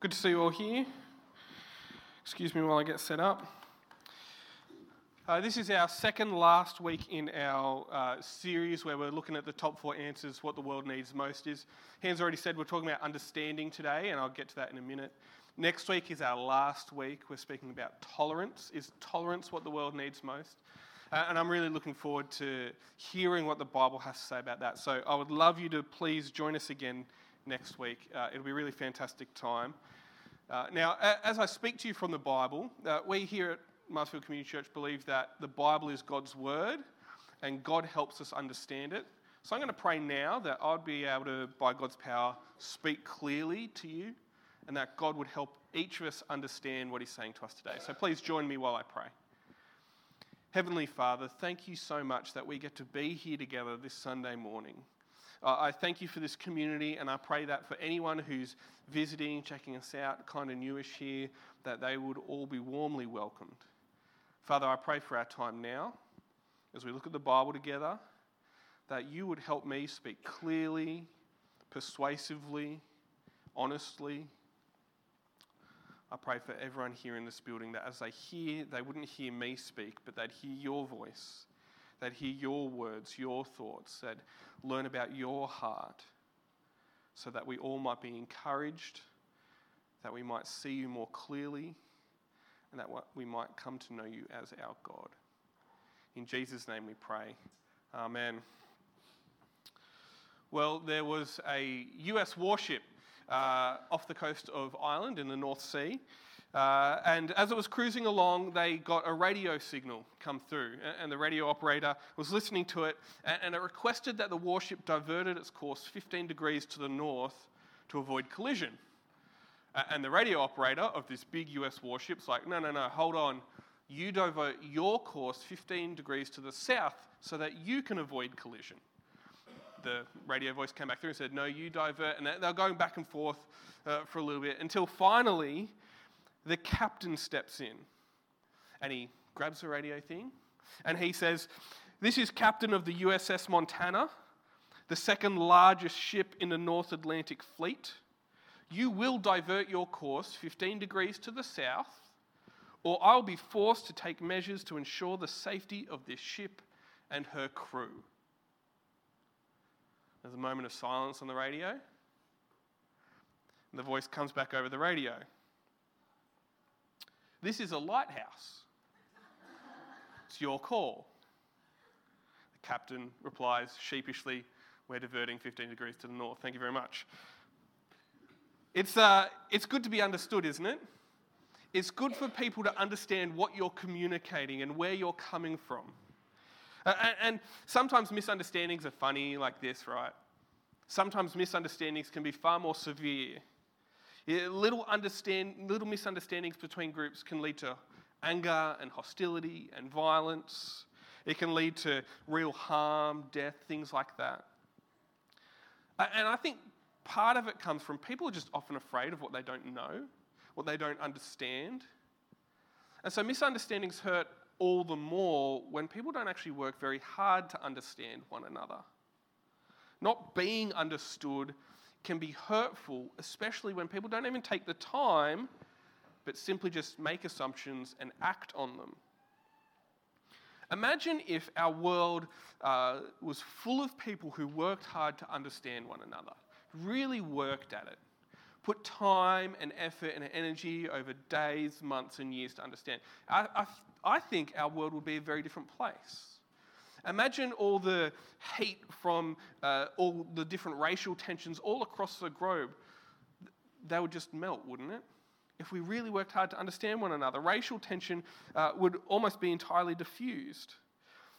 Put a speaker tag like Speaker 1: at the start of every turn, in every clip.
Speaker 1: Good to see you all here. Excuse me while I get set up. Uh, this is our second last week in our uh, series where we're looking at the top four answers what the world needs most is. Hans already said we're talking about understanding today, and I'll get to that in a minute. Next week is our last week. We're speaking about tolerance. Is tolerance what the world needs most? Uh, and I'm really looking forward to hearing what the Bible has to say about that. So I would love you to please join us again next week. Uh, it'll be a really fantastic time. Uh, now, as I speak to you from the Bible, uh, we here at Marsfield Community Church believe that the Bible is God's Word and God helps us understand it. So I'm going to pray now that I'd be able to, by God's power, speak clearly to you and that God would help each of us understand what He's saying to us today. So please join me while I pray. Heavenly Father, thank you so much that we get to be here together this Sunday morning. Uh, I thank you for this community, and I pray that for anyone who's visiting, checking us out, kind of newish here, that they would all be warmly welcomed. Father, I pray for our time now, as we look at the Bible together, that you would help me speak clearly, persuasively, honestly. I pray for everyone here in this building that as they hear, they wouldn't hear me speak, but they'd hear your voice that hear your words, your thoughts, that learn about your heart, so that we all might be encouraged, that we might see you more clearly, and that we might come to know you as our God. In Jesus' name we pray. Amen. Well, there was a US warship uh, off the coast of Ireland in the North Sea. Uh, and as it was cruising along, they got a radio signal come through, and the radio operator was listening to it, and it requested that the warship diverted its course 15 degrees to the north to avoid collision. And the radio operator of this big US warship's like, no, no, no, hold on. You divert your course 15 degrees to the south so that you can avoid collision. The radio voice came back through and said, no, you divert. And they're going back and forth uh, for a little bit until finally the captain steps in and he grabs the radio thing and he says, This is captain of the USS Montana, the second largest ship in the North Atlantic fleet. You will divert your course 15 degrees to the south, or I'll be forced to take measures to ensure the safety of this ship and her crew. There's a moment of silence on the radio. And the voice comes back over the radio. This is a lighthouse. It's your call. The captain replies sheepishly, We're diverting 15 degrees to the north. Thank you very much. It's, uh, it's good to be understood, isn't it? It's good for people to understand what you're communicating and where you're coming from. Uh, and, and sometimes misunderstandings are funny, like this, right? Sometimes misunderstandings can be far more severe. Little, understand, little misunderstandings between groups can lead to anger and hostility and violence. It can lead to real harm, death, things like that. And I think part of it comes from people are just often afraid of what they don't know, what they don't understand. And so misunderstandings hurt all the more when people don't actually work very hard to understand one another. Not being understood can be hurtful, especially when people don't even take the time, but simply just make assumptions and act on them. Imagine if our world uh, was full of people who worked hard to understand one another, really worked at it, put time and effort and energy over days, months, and years to understand. I, I, I think our world would be a very different place. Imagine all the hate from uh, all the different racial tensions all across the globe. They would just melt, wouldn't it? If we really worked hard to understand one another, racial tension uh, would almost be entirely diffused.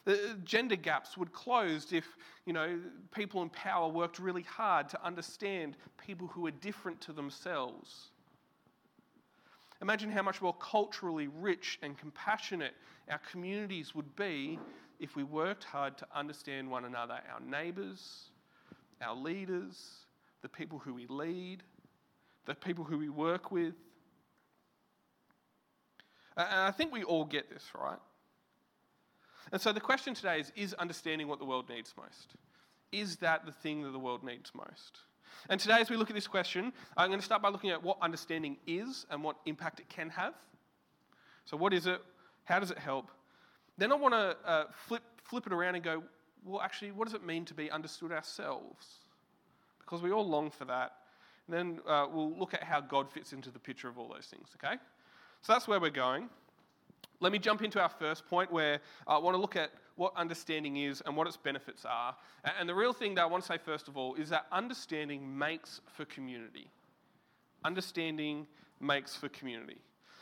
Speaker 1: The gender gaps would close if you know people in power worked really hard to understand people who are different to themselves. Imagine how much more culturally rich and compassionate our communities would be if we worked hard to understand one another, our neighbours, our leaders, the people who we lead, the people who we work with. And I think we all get this, right? And so the question today is Is understanding what the world needs most? Is that the thing that the world needs most? And today, as we look at this question, I'm going to start by looking at what understanding is and what impact it can have. So, what is it? How does it help? Then I want to uh, flip, flip it around and go, well, actually, what does it mean to be understood ourselves? Because we all long for that. And then uh, we'll look at how God fits into the picture of all those things, okay? So that's where we're going. Let me jump into our first point where I want to look at what understanding is and what its benefits are. And the real thing that I want to say, first of all, is that understanding makes for community. Understanding makes for community.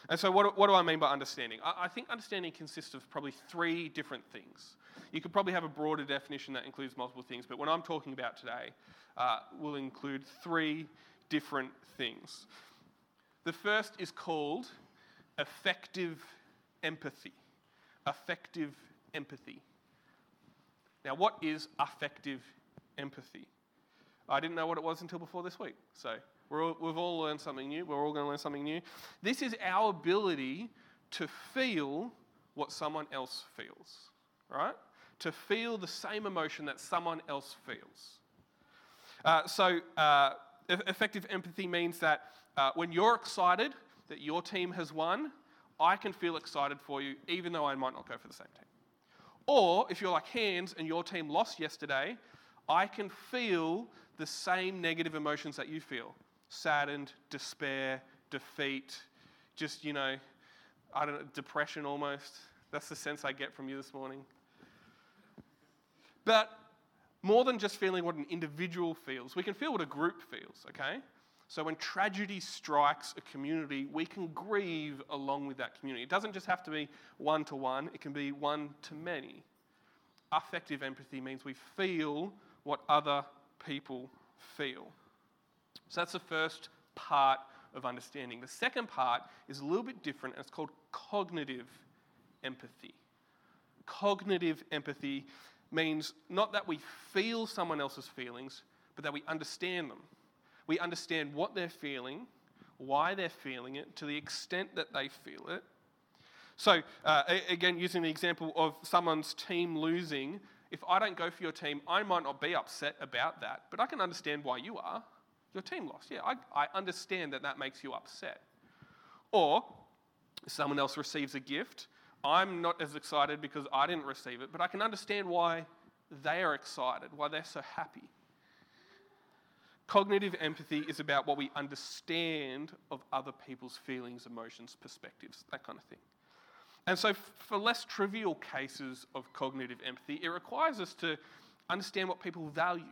Speaker 1: And so, what, what do I mean by understanding? I, I think understanding consists of probably three different things. You could probably have a broader definition that includes multiple things, but what I'm talking about today uh, will include three different things. The first is called affective empathy. Affective empathy. Now, what is affective empathy? I didn't know what it was until before this week. So all, we've all learned something new. We're all going to learn something new. This is our ability to feel what someone else feels, right? To feel the same emotion that someone else feels. Uh, so, uh, affective empathy means that uh, when you're excited that your team has won, I can feel excited for you, even though I might not go for the same team. Or if you're like Hans and your team lost yesterday, I can feel the same negative emotions that you feel saddened, despair, defeat, just, you know, I don't know, depression almost. That's the sense I get from you this morning. But more than just feeling what an individual feels, we can feel what a group feels, okay? So when tragedy strikes a community, we can grieve along with that community. It doesn't just have to be one to one, it can be one to many. Affective empathy means we feel what other people feel. So that's the first part of understanding. The second part is a little bit different, and it's called cognitive empathy. Cognitive empathy means not that we feel someone else's feelings, but that we understand them. We understand what they're feeling, why they're feeling it, to the extent that they feel it. So, uh, again, using the example of someone's team losing, if I don't go for your team, I might not be upset about that, but I can understand why you are. Your team lost. Yeah, I, I understand that that makes you upset. Or, someone else receives a gift, I'm not as excited because I didn't receive it, but I can understand why they are excited, why they're so happy. Cognitive empathy is about what we understand of other people's feelings, emotions, perspectives, that kind of thing. And so, for less trivial cases of cognitive empathy, it requires us to understand what people value,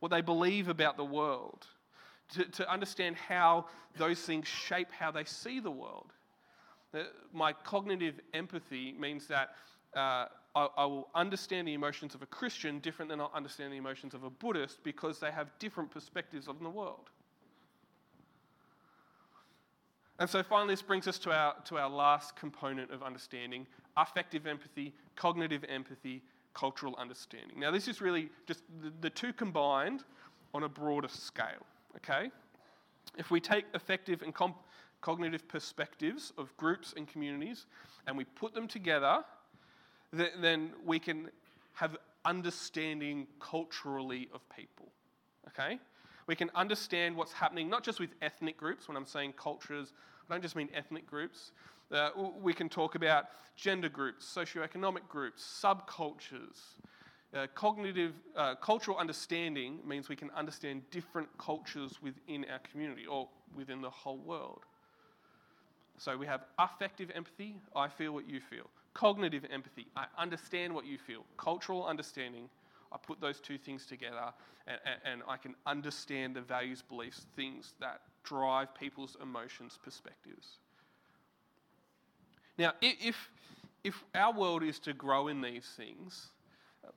Speaker 1: what they believe about the world, to, to understand how those things shape how they see the world. Uh, my cognitive empathy means that uh, I, I, will understand the emotions of a Christian different than I'll understand the emotions of a Buddhist because they have different perspectives on the world. And so finally, this brings us to our, to our last component of understanding affective empathy, cognitive empathy, cultural understanding. Now, this is really just the, the two combined on a broader scale, okay? If we take affective and comp- cognitive perspectives of groups and communities and we put them together, th- then we can have understanding culturally of people. Okay? We can understand what's happening, not just with ethnic groups, when I'm saying cultures, I don't just mean ethnic groups. Uh, we can talk about gender groups, socioeconomic groups, subcultures. Uh, cognitive, uh, cultural understanding means we can understand different cultures within our community or within the whole world. So we have affective empathy, I feel what you feel. Cognitive empathy, I understand what you feel. Cultural understanding, I put those two things together and, and, and I can understand the values, beliefs, things that drive people's emotions, perspectives. Now, if, if our world is to grow in these things,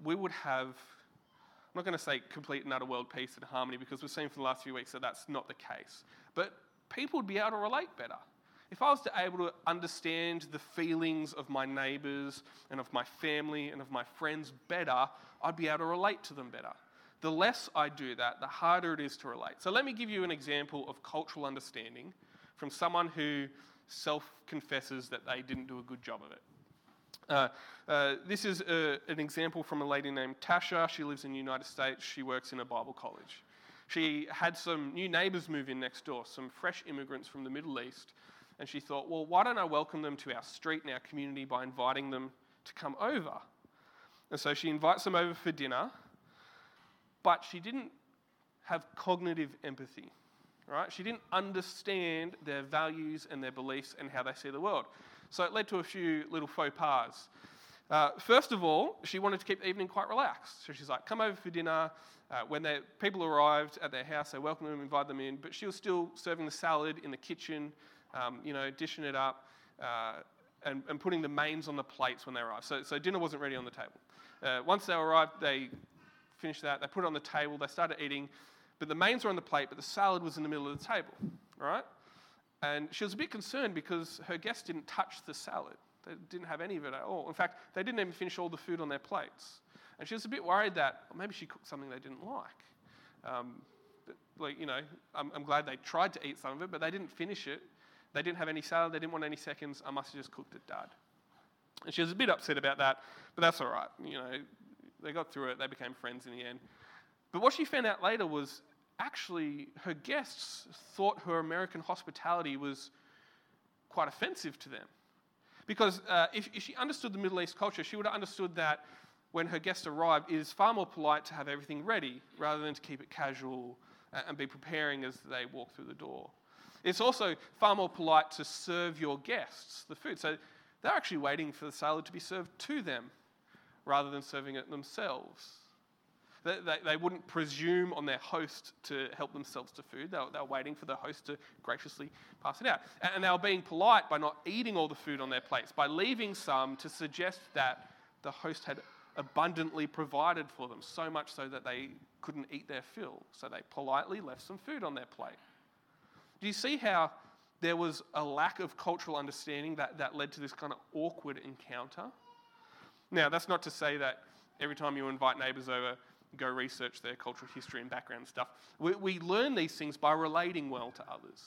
Speaker 1: we would have, I'm not going to say complete and utter world peace and harmony because we've seen for the last few weeks that that's not the case. But people would be able to relate better if I was to able to understand the feelings of my neighbours and of my family and of my friends better, I'd be able to relate to them better. The less I do that, the harder it is to relate. So let me give you an example of cultural understanding from someone who self confesses that they didn't do a good job of it. Uh, uh, this is a, uh, an example from a lady named Tasha. She lives in the United States. She works in a Bible college. She had some new neighbours move in next door, some fresh immigrants from the Middle East. And she thought, well, why don't I welcome them to our street and our community by inviting them to come over? And so she invites them over for dinner, but she didn't have cognitive empathy, right? She didn't understand their values and their beliefs and how they see the world. So it led to a few little faux pas. Uh, first of all, she wanted to keep the evening quite relaxed. So she's like, come over for dinner. Uh, when they, people arrived at their house, they welcomed them, invited them in, but she was still serving the salad in the kitchen, um, you know, dishing it up, uh, and, and, putting the mains on the plates when they arrived. So, so dinner wasn't ready on the table. Uh, once they arrived, they finished that, they put it on the table, they started eating, but the mains were on the plate, but the salad was in the middle of the table, right? And she was a bit concerned because her guests didn't touch the salad. They didn't have any of it at all. In fact, they didn't even finish all the food on their plates. And she was a bit worried that well, maybe she cooked something they didn't like. Um, but, like, you know, I'm, I'm glad they tried to eat some of it, but they didn't finish it. They didn't have any salad. They didn't want any seconds. I must have just cooked it, Dad. And she was a bit upset about that, but that's all right. You know, they got through it. They became friends in the end. But what she found out later was actually her guests thought her American hospitality was quite offensive to them. Because uh, if, if, she understood the Middle East culture, she would have understood that when her guests arrived, it is far more polite to have everything ready rather than to keep it casual and be preparing as they walk through the door. It's also far more polite to serve your guests the food. So they're actually waiting for the salad to be served to them rather than serving it themselves. They, they, they, wouldn't presume on their host to help themselves to food. They were, they were waiting for the host to graciously pass it out. And they were being polite by not eating all the food on their plates, by leaving some to suggest that the host had abundantly provided for them, so much so that they couldn't eat their fill. So they politely left some food on their plate. Do you see how there was a lack of cultural understanding that, that led to this kind of awkward encounter? Now, that's not to say that every time you invite neighbours over, go research their cultural history and background stuff. We, we learn these things by relating well to others,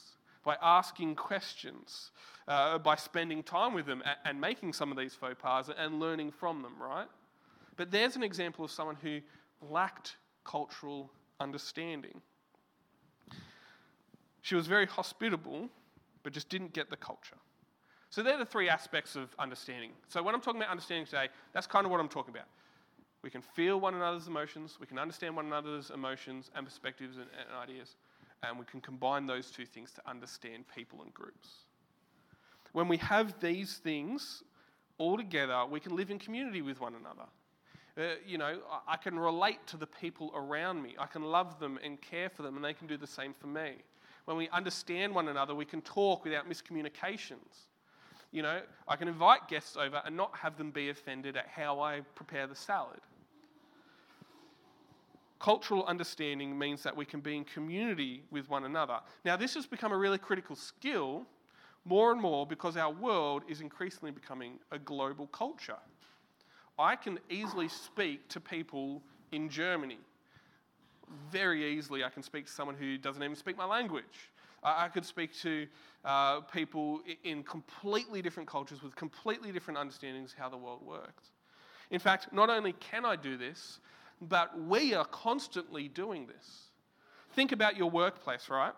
Speaker 1: by asking questions, uh, by spending time with them and, and making some of these faux pas and learning from them, right? But there's an example of someone who lacked cultural understanding. She was very hospitable, but just didn't get the culture. So they're the three aspects of understanding. So when I'm talking about understanding today, that's kind of what I'm talking about. We can feel one another's emotions, we can understand one another's emotions and perspectives and, and ideas, and we can combine those two things to understand people and groups. When we have these things all together, we can live in community with one another. Uh, you know, I can relate to the people around me. I can love them and care for them, and they can do the same for me. When we understand one another, we can talk without miscommunications. You know, I can invite guests over and not have them be offended at how I prepare the salad. Cultural understanding means that we can be in community with one another. Now, this has become a really critical skill more and more because our world is increasingly becoming a global culture. I can easily speak to people in Germany. Very easily, I can speak to someone who doesn't even speak my language. I could speak to uh, people in completely different cultures with completely different understandings of how the world works. In fact, not only can I do this, but we are constantly doing this. Think about your workplace, right?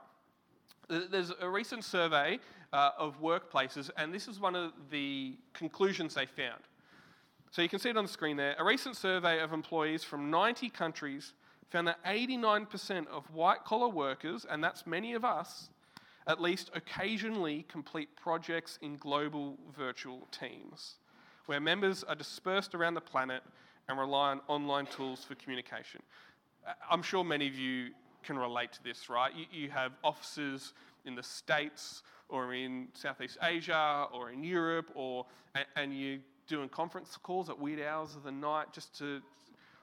Speaker 1: There's a recent survey uh, of workplaces, and this is one of the conclusions they found. So you can see it on the screen there. A recent survey of employees from 90 countries found that 89% of white collar workers, and that's many of us, at least occasionally complete projects in global virtual teams, where members are dispersed around the planet and rely on online tools for communication. Uh, I'm sure many of you can relate to this, right? You, you have offices in the States or in Southeast Asia or in Europe, or and, and you're doing conference calls at weird hours of the night just to,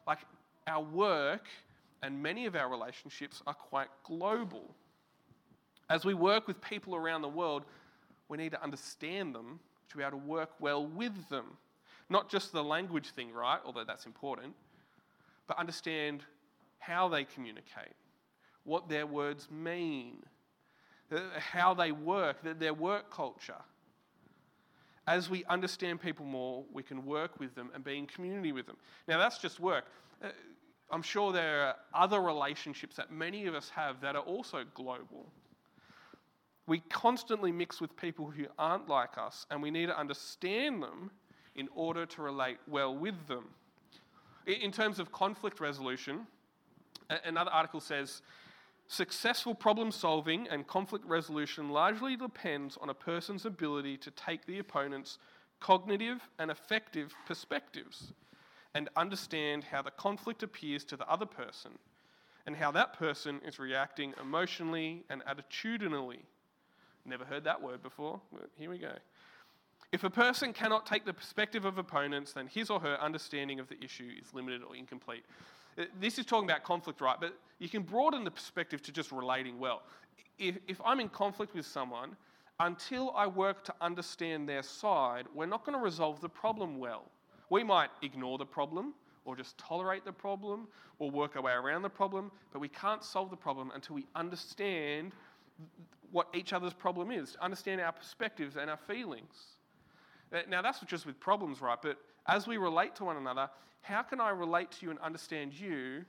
Speaker 1: like, our work and many of our relationships are quite global. As we work with people around the world, we need to understand them to be able to work well with them. Not just the language thing, right? Although that's important, but understand how they communicate, what their words mean, how they work, their work culture. As we understand people more, we can work with them and be in community with them. Now, that's just work. Uh, I'm sure there are other relationships that many of us have that are also global. We constantly mix with people who aren't like us, and we need to understand them in order to relate well with them. In terms of conflict resolution, another article says successful problem solving and conflict resolution largely depends on a person's ability to take the opponent's cognitive and affective perspectives and understand how the conflict appears to the other person and how that person is reacting emotionally and attitudinally. Never heard that word before, here we go. If a person cannot take the perspective of opponents, then his or her understanding of the issue is limited or incomplete. Uh, this is talking about conflict, right? But you can broaden the perspective to just relating well. If, if I'm in conflict with someone, until I work to understand their side, we're not going to resolve the problem well. We might ignore the problem or just tolerate the problem or work our way around the problem, but we can't solve the problem until we understand what each other's problem is, understand our perspectives and our feelings. Uh, now, that's just with problems, right? But as we relate to one another, how can I relate to you and understand you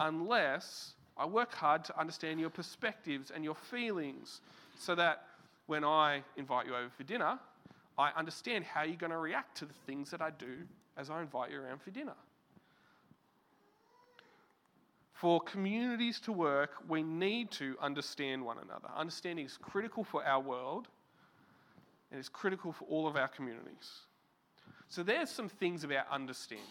Speaker 1: unless I work hard to understand your perspectives and your feelings so that when I invite you over for dinner, I understand how you're going to react to the things that I do as I invite you around for dinner. For communities to work, we need to understand one another. Understanding is critical for our world and it's critical for all of our communities. So there's some things about understanding.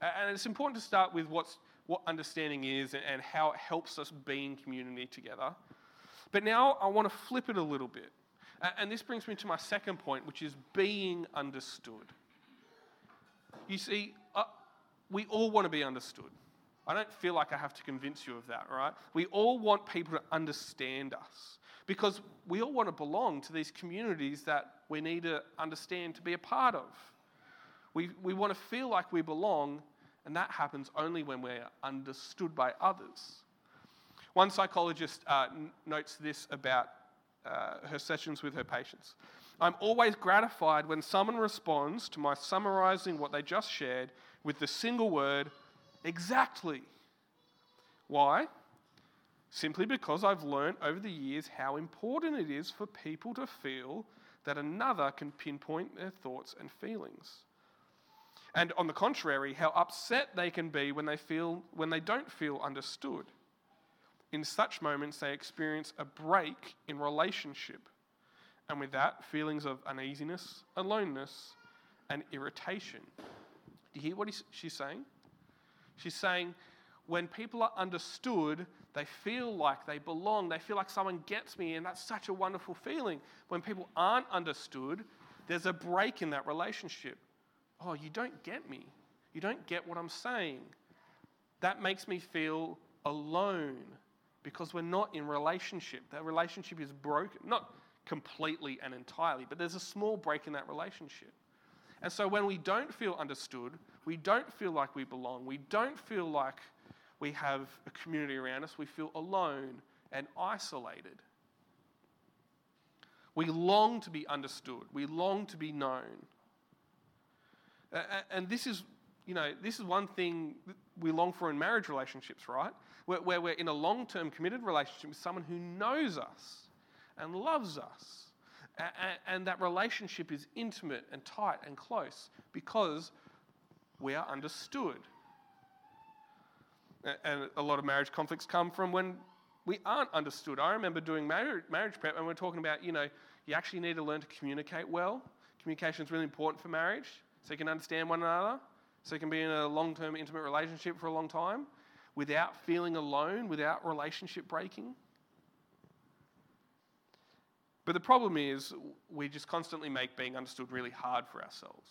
Speaker 1: And it's important to start with what's, what understanding is and how it helps us be in community together. But now I want to flip it a little bit. And this brings me to my second point, which is being understood. You see, uh, we all want to be understood. I don't feel like I have to convince you of that, right? We all want people to understand us because we all want to belong to these communities that we need to understand to be a part of. We, we want to feel like we belong, and that happens only when we're understood by others. One psychologist uh, n- notes this about uh, her sessions with her patients. I'm always gratified when someone responds to my summarizing what they just shared with the single word, exactly. Why? Simply because I've learned over the years how important it is for people to feel that another can pinpoint their thoughts and feelings. And on the contrary, how upset they can be when they, feel, when they don't feel understood. In such moments, they experience a break in relationship. And with that, feelings of uneasiness, aloneness, and irritation. Do you hear what she's saying? She's saying when people are understood, they feel like they belong. They feel like someone gets me, and that's such a wonderful feeling. When people aren't understood, there's a break in that relationship. Oh, you don't get me. You don't get what I'm saying. That makes me feel alone because we're not in relationship. That relationship is broken. Not completely and entirely, but there's a small break in that relationship. And so when we don't feel understood, we don't feel like we belong, we don't feel like we have a community around us, we feel alone and isolated. We long to be understood, we long to be known. And this is, you know, this is one thing we long for in marriage relationships, right? Where, we're in a long term committed relationship with someone who knows us and loves us. And that relationship is intimate and tight and close because we are understood. And a lot of marriage conflicts come from when we aren't understood. I remember doing marriage, prep and we're talking about, you know, you actually need to learn to communicate well. Communication is really important for marriage so you can understand one another, so you can be in a long term intimate relationship for a long time without feeling alone, without relationship breaking. But the problem is, we just constantly make being understood really hard for ourselves.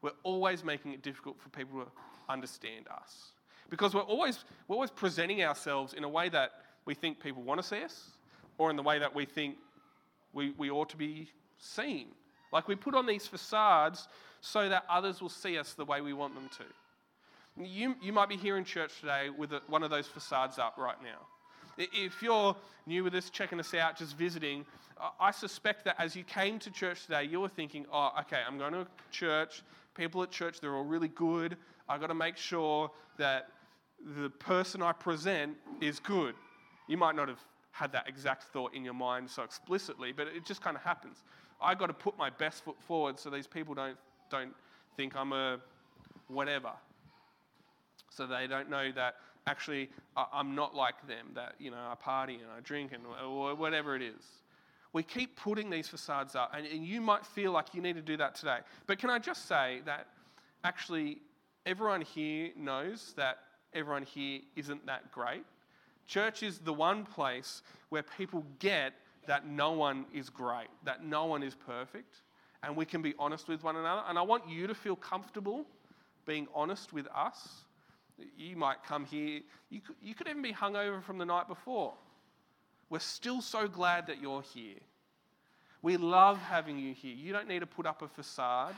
Speaker 1: We're always making it difficult for people to understand us. Because we're always, we're always presenting ourselves in a way that we think people want to see us, or in the way that we think we, we ought to be seen. Like we put on these facades so that others will see us the way we want them to. You, you might be here in church today with a, one of those facades up right now. If you're new with us, checking us out, just visiting, I suspect that as you came to church today, you were thinking, oh, okay, I'm going to church. People at church, they're all really good. I've got to make sure that the person I present is good. You might not have had that exact thought in your mind so explicitly, but it just kind of happens. I've got to put my best foot forward so these people don't don't think I'm a whatever. So they don't know that actually I'm not like them. That you know I party and I drink and or whatever it is. We keep putting these facades up, and, and you might feel like you need to do that today. But can I just say that actually everyone here knows that everyone here isn't that great. Church is the one place where people get that no one is great, that no one is perfect, and we can be honest with one another. And I want you to feel comfortable being honest with us. You might come here, you could, you could even be hungover from the night before. We're still so glad that you're here. We love having you here. You don't need to put up a facade.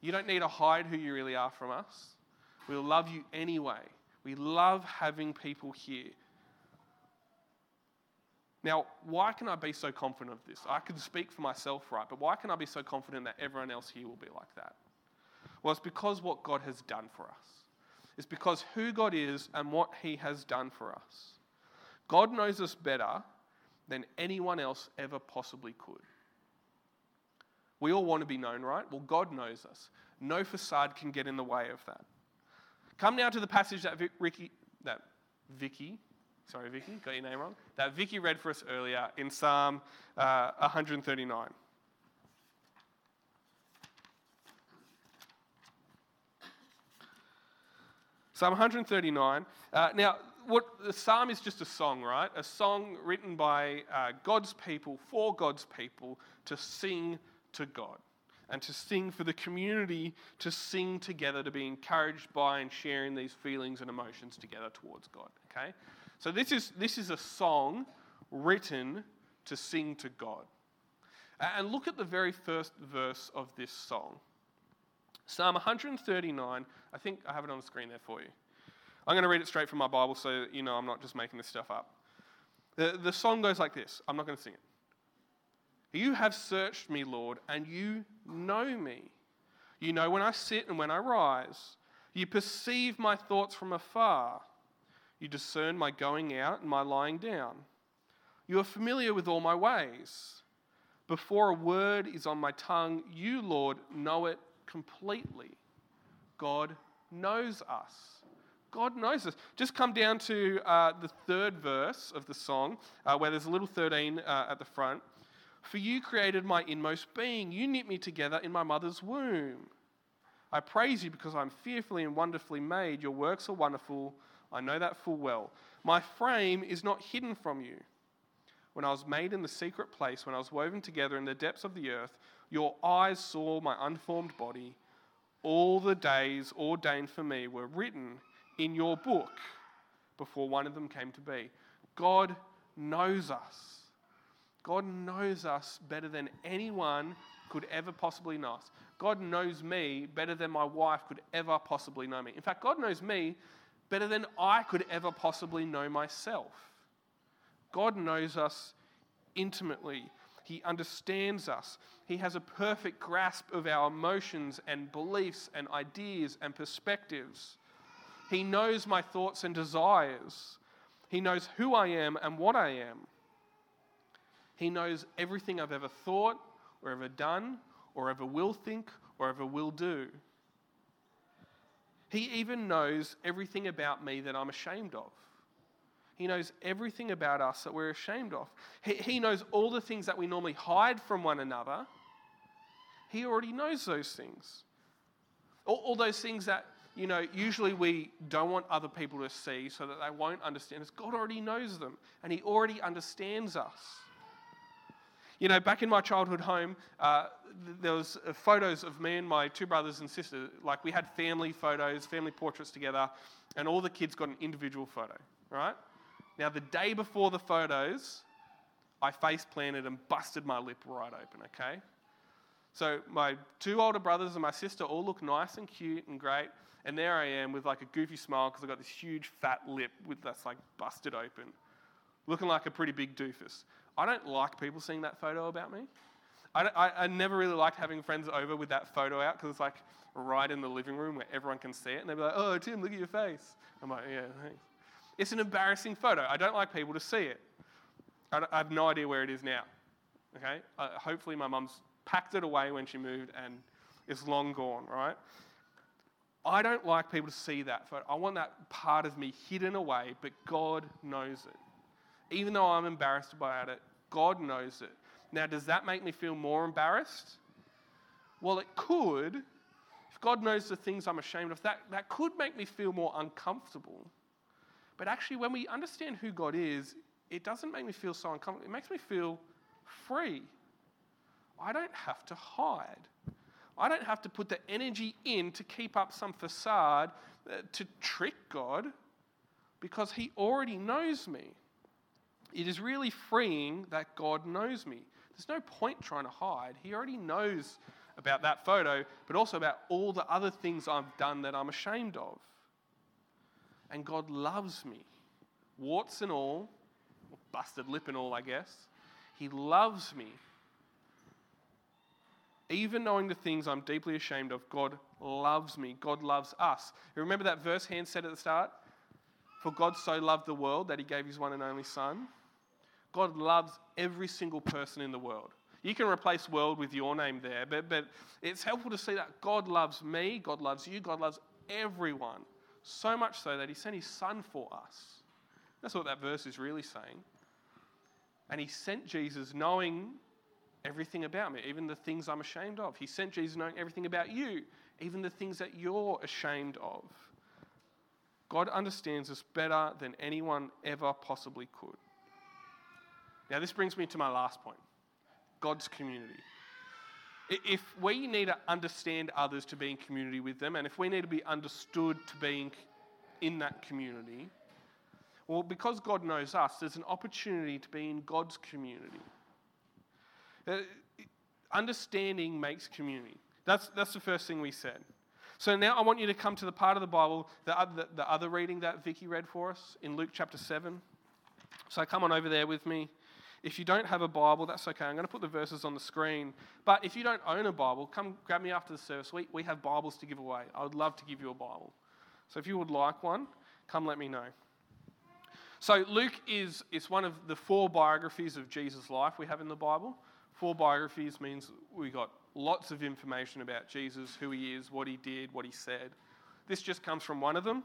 Speaker 1: You don't need to hide who you really are from us. We'll love you anyway. We love having people here. Now, why can I be so confident of this? I can speak for myself, right? But why can I be so confident that everyone else here will be like that? Well, it's because what God has done for us. It's because who God is and what He has done for us. God knows us better than anyone else ever possibly could. We all want to be known, right? Well, God knows us. No facade can get in the way of that. Come now to the passage that Ricky, that Vicky, sorry Vicky, got your name wrong, that Vicky read for us earlier in Psalm uh, 139. Psalm 139. Uh, now, what the psalm is just a song, right? A song written by uh, God's people for God's people to sing to God and to sing for the community to sing together, to be encouraged by and sharing these feelings and emotions together towards God. Okay? So this is, this is a song written to sing to God. And look at the very first verse of this song. Psalm 139, I think I have it on the screen there for you. I'm going to read it straight from my Bible so you know I'm not just making this stuff up. The, the song goes like this I'm not going to sing it. You have searched me, Lord, and you know me. You know when I sit and when I rise. You perceive my thoughts from afar. You discern my going out and my lying down. You are familiar with all my ways. Before a word is on my tongue, you, Lord, know it completely. God knows us. God knows us. Just come down to uh, the third verse of the song, uh, where there's a little 13 uh, at the front. For you created my inmost being. You knit me together in my mother's womb. I praise you because I'm fearfully and wonderfully made. Your works are wonderful. I know that full well. My frame is not hidden from you. When I was made in the secret place, when I was woven together in the depths of the earth, your eyes saw my unformed body. All the days ordained for me were written in your book before one of them came to be. God knows us. God knows us better than anyone could ever possibly know us. God knows me better than my wife could ever possibly know me. In fact, God knows me better than I could ever possibly know myself. God knows us intimately. He understands us. He has a perfect grasp of our emotions and beliefs and ideas and perspectives. He knows my thoughts and desires. He knows who I am and what I am. He knows everything I've ever thought, or ever done, or ever will think, or ever will do. He even knows everything about me that I'm ashamed of. He knows everything about us that we're ashamed of. He, he knows all the things that we normally hide from one another. He already knows those things. All, all those things that, you know, usually we don't want other people to see so that they won't understand us. God already knows them, and He already understands us. You know, back in my childhood home, uh, there was uh, photos of me and my two brothers and sisters. Like we had family photos, family portraits together, and all the kids got an individual photo, right? Now, the day before the photos, I face planted and busted my lip right open, okay? So my two older brothers and my sister all look nice and cute and great, and there I am with like a goofy smile because I've got this huge fat lip with that's like busted open, looking like a pretty big doofus. I don't like people seeing that photo about me. I, I, I never really liked having friends over with that photo out because it's like right in the living room where everyone can see it. And they'd be like, oh, Tim, look at your face. I'm like, yeah, thanks. It's an embarrassing photo. I don't like people to see it. I, I have no idea where it is now. Okay? Uh, hopefully, my mum's packed it away when she moved and it's long gone, right? I don't like people to see that photo. I want that part of me hidden away, but God knows it. Even though I'm embarrassed about it, God knows it. Now, does that make me feel more embarrassed? Well, it could. If God knows the things I'm ashamed of, that, that could make me feel more uncomfortable. But actually, when we understand who God is, it doesn't make me feel so uncomfortable. It makes me feel free. I don't have to hide. I don't have to put the energy in to keep up some facade uh, to trick God because He already knows me. It is really freeing that God knows me. There's no point trying to hide. He already knows about that photo, but also about all the other things I've done that I'm ashamed of. And God loves me, warts and all, busted lip and all, I guess. He loves me. Even knowing the things I'm deeply ashamed of, God loves me. God loves us. You remember that verse Hans said at the start? For God so loved the world that he gave his one and only Son. God loves every single person in the world. You can replace world with your name there, but, but it's helpful to see that God loves me, God loves you, God loves everyone. So much so that he sent his son for us. That's what that verse is really saying. And he sent Jesus knowing everything about me, even the things I'm ashamed of. He sent Jesus knowing everything about you, even the things that you're ashamed of. God understands us better than anyone ever possibly could. Now, this brings me to my last point God's community. If we need to understand others to be in community with them, and if we need to be understood to being in that community, well, because God knows us, there's an opportunity to be in God's community. Uh, understanding makes community. That's, that's the first thing we said. So now I want you to come to the part of the Bible, the other, the other reading that Vicky read for us in Luke chapter 7. So come on over there with me. If you don't have a Bible, that's okay. I'm going to put the verses on the screen. But if you don't own a Bible, come grab me after the service. We, we have Bibles to give away. I would love to give you a Bible. So if you would like one, come let me know. So Luke is, is one of the four biographies of Jesus' life we have in the Bible. Four biographies means we got lots of information about Jesus, who he is, what he did, what he said. This just comes from one of them.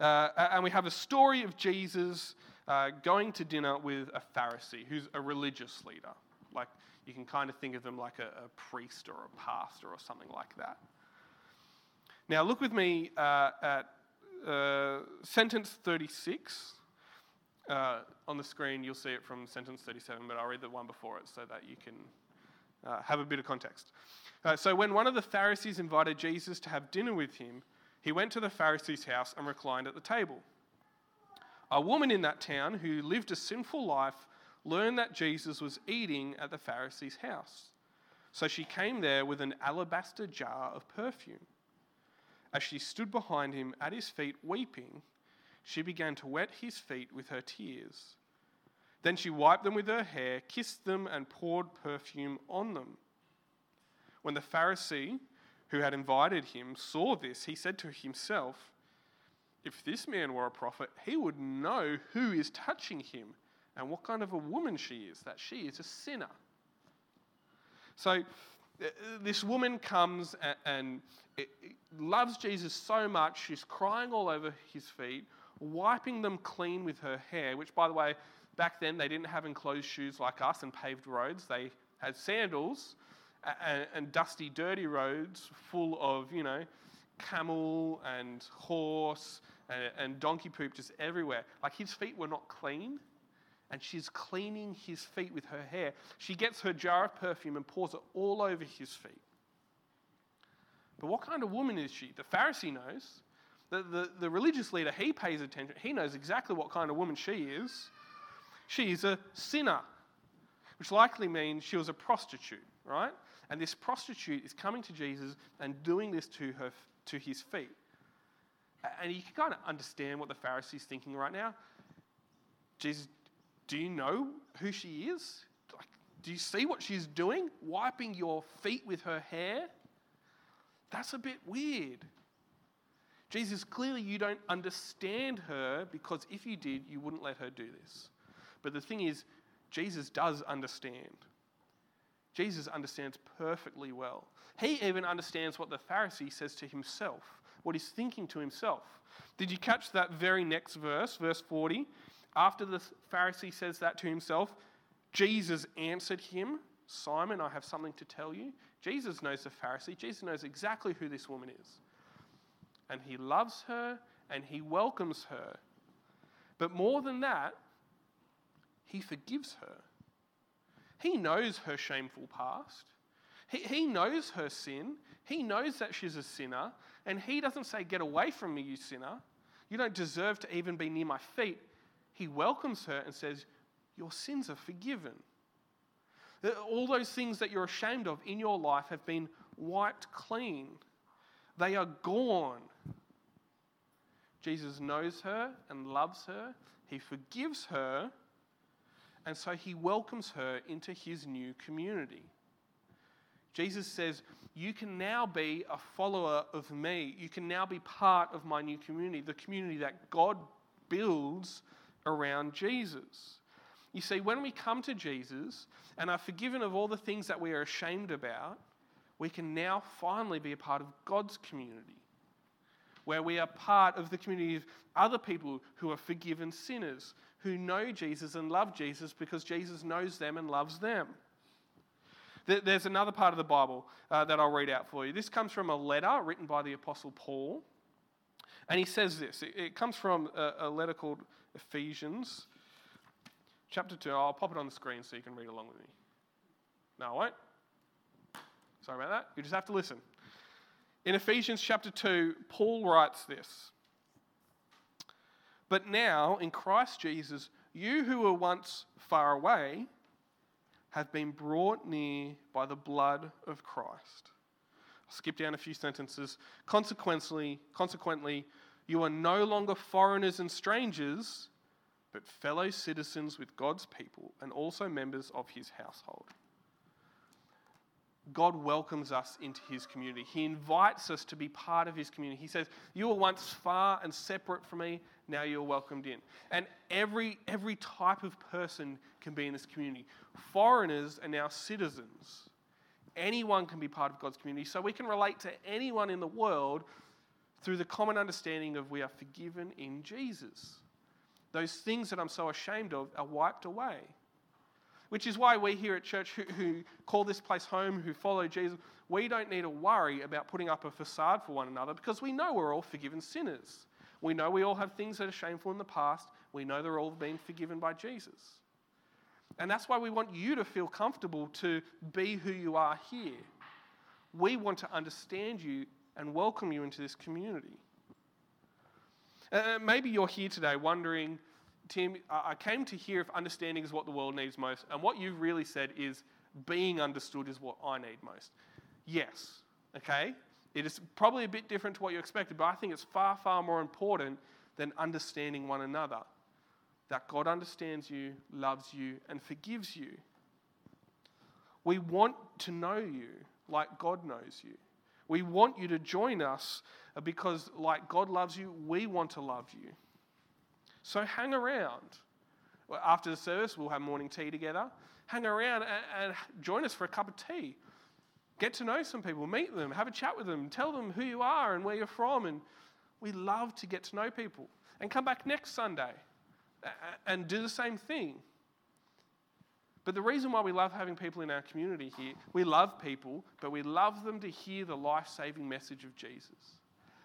Speaker 1: Uh, and we have a story of Jesus uh, going to dinner with a Pharisee who's a religious leader. Like, you can kind of think of them like a, a priest or a pastor or something like that. Now, look with me uh, at uh, sentence 36. Uh, on the screen, you'll see it from sentence 37, but I'll read the one before it so that you can uh, have a bit of context. Uh, so, when one of the Pharisees invited Jesus to have dinner with him, he went to the Pharisee's house and reclined at the table. A woman in that town who lived a sinful life learned that Jesus was eating at the Pharisee's house. So she came there with an alabaster jar of perfume. As she stood behind him at his feet weeping, she began to wet his feet with her tears. Then she wiped them with her hair, kissed them, and poured perfume on them. When the Pharisee who had invited him saw this, he said to himself, If this man were a prophet, he would know who is touching him and what kind of a woman she is, that she is a sinner. So, uh, this woman comes and, loves Jesus so much, she's crying all over his feet, wiping them clean with her hair, which, by the way, back then they didn't have enclosed shoes like us and paved roads. They had sandals and, and dusty, dirty roads full of, you know, camel and horse and, and donkey poop just everywhere. Like his feet were not clean and she's cleaning his feet with her hair. She gets her jar of perfume and pours it all over his feet. But what kind of woman is she? The Pharisee knows. The, the, the religious leader, he pays attention. He knows exactly what kind of woman she is. She is a sinner, which likely means she was a prostitute, right? And this prostitute is coming to Jesus and doing this to, her, to his feet. And you can kind of understand what the Pharisee's thinking right now. Jesus, do you know who she is? Like, Do you see what she's doing? Wiping your feet with her hair? That's a bit weird. Jesus, clearly you don't understand her because if you did, you wouldn't let her do this. But the thing is, Jesus does understand. Jesus understands perfectly well. He even understands what the Pharisee says to himself, what he's thinking to himself. Did you catch that very next verse, verse 40? After the Pharisee says that to himself, Jesus answered him, Simon, I have something to tell you. Jesus knows the Pharisee. Jesus knows exactly who this woman is. And he loves her and he welcomes her. But more than that, he forgives her. He knows her shameful past. He, he knows her sin. He knows that she's a sinner. And he doesn't say, Get away from me, you sinner. You don't deserve to even be near my feet. He welcomes her and says, Your sins are forgiven. All those things that you're ashamed of in your life have been wiped clean, they are gone. Jesus knows her and loves her, he forgives her, and so he welcomes her into his new community. Jesus says, You can now be a follower of me. You can now be part of my new community, the community that God builds around Jesus. You see, when we come to Jesus and are forgiven of all the things that we are ashamed about, we can now finally be a part of God's community, where we are part of the community of other people who are forgiven sinners, who know Jesus and love Jesus because Jesus knows them and loves them. There's another part of the Bible uh, that I'll read out for you. This comes from a letter written by the Apostle Paul. And he says this it, comes from a, a letter called Ephesians, chapter 2. I'll pop it on the screen so you can read along with me. No, I won't. Sorry about that. You just have to listen. In Ephesians chapter 2, Paul writes this But now, in Christ Jesus, you who were once far away have been brought near by the blood of Christ. I'll skip down a few sentences. Consequently, consequently, you are no longer foreigners and strangers, but fellow citizens with God's people and also members of his household. God welcomes us into his community. He invites us to be part of his community. He says, You were once far and separate from me, now you're welcomed in. And every, every type of person can be in this community. Foreigners are now citizens. Anyone can be part of God's community. So we can relate to anyone in the world through the common understanding of we are forgiven in Jesus. Those things that I'm so ashamed of are wiped away. Which is why we here at church who, who, call this place home, who follow Jesus, we don't need to worry about putting up a facade for one another because we know we're all forgiven sinners. We know we all have things that are shameful in the past. We know they're all being forgiven by Jesus. And that's why we want you to feel comfortable to be who you are here. We want to understand you and welcome you into this community. Uh, maybe you're here today wondering, Tim, I came to hear if understanding is what the world needs most, and what you've really said is being understood is what I need most. Yes, okay? It is probably a bit different to what you expected, but I think it's far, far more important than understanding one another. That God understands you, loves you, and forgives you. We want to know you like God knows you. We want you to join us because, like God loves you, we want to love you. So hang around. After the service, we'll have morning tea together. Hang around and, join us for a cup of tea. Get to know some people, meet them, have a chat with them, tell them who you are and where you're from. And we love to get to know people. And come back next Sunday and do the same thing. But the reason why we love having people in our community here, we love people, but we love them to hear the life saving message of Jesus.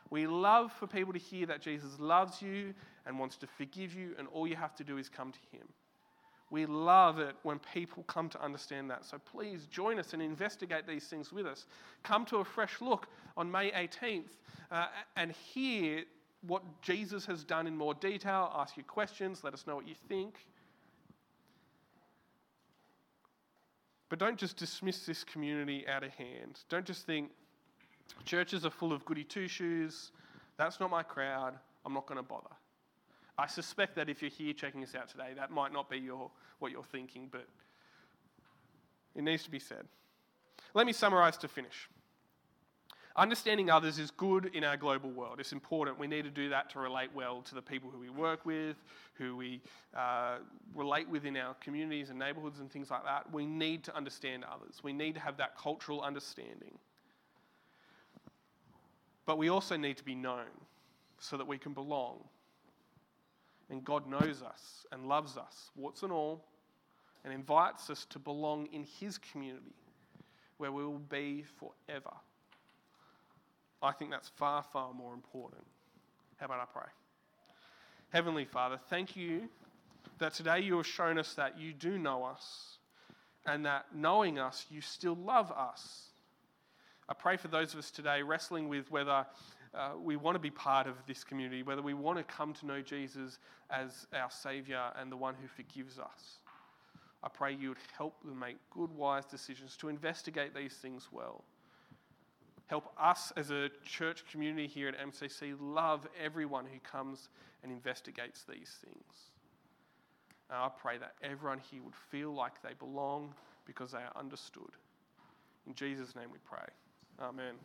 Speaker 1: We love for people to hear that Jesus loves you and wants to forgive you, and all you have to do is come to Him. We love it when people come to understand that. So please join us and investigate these things with us. Come to a fresh look on May 18th uh, and hear what Jesus has done in more detail. Ask your questions, let us know what you think. But don't just dismiss this community out of hand. Don't just think churches are full of goody two shoes. That's not my crowd. I'm not going to bother. I suspect that if you're here checking us out today, that might not be your, what you're thinking, but It needs to be said. Let me summarize to finish. Understanding others is good in our global world. It's important. We need to do that to relate well to the people who we work with, who we uh, relate with in our communities and neighborhoods and things like that. We need to understand others. We need to have that cultural understanding. But we also need to be known so that we can belong. And God knows us and loves us, warts and all, and invites us to belong in His community where we will be forever. I think that's far, far more important. How about I pray? Heavenly Father, thank you that today you have shown us that you do know us and that knowing us, you still love us. I pray for those of us today wrestling with whether uh, we want to be part of this community, whether we want to come to know Jesus as our Saviour and the one who forgives us. I pray you would help them make good, wise decisions to investigate these things well. Help us as a church community here at MCC love everyone who comes and investigates these things. And I pray that everyone here would feel like they belong because they are understood. In Jesus' name we pray. Amen.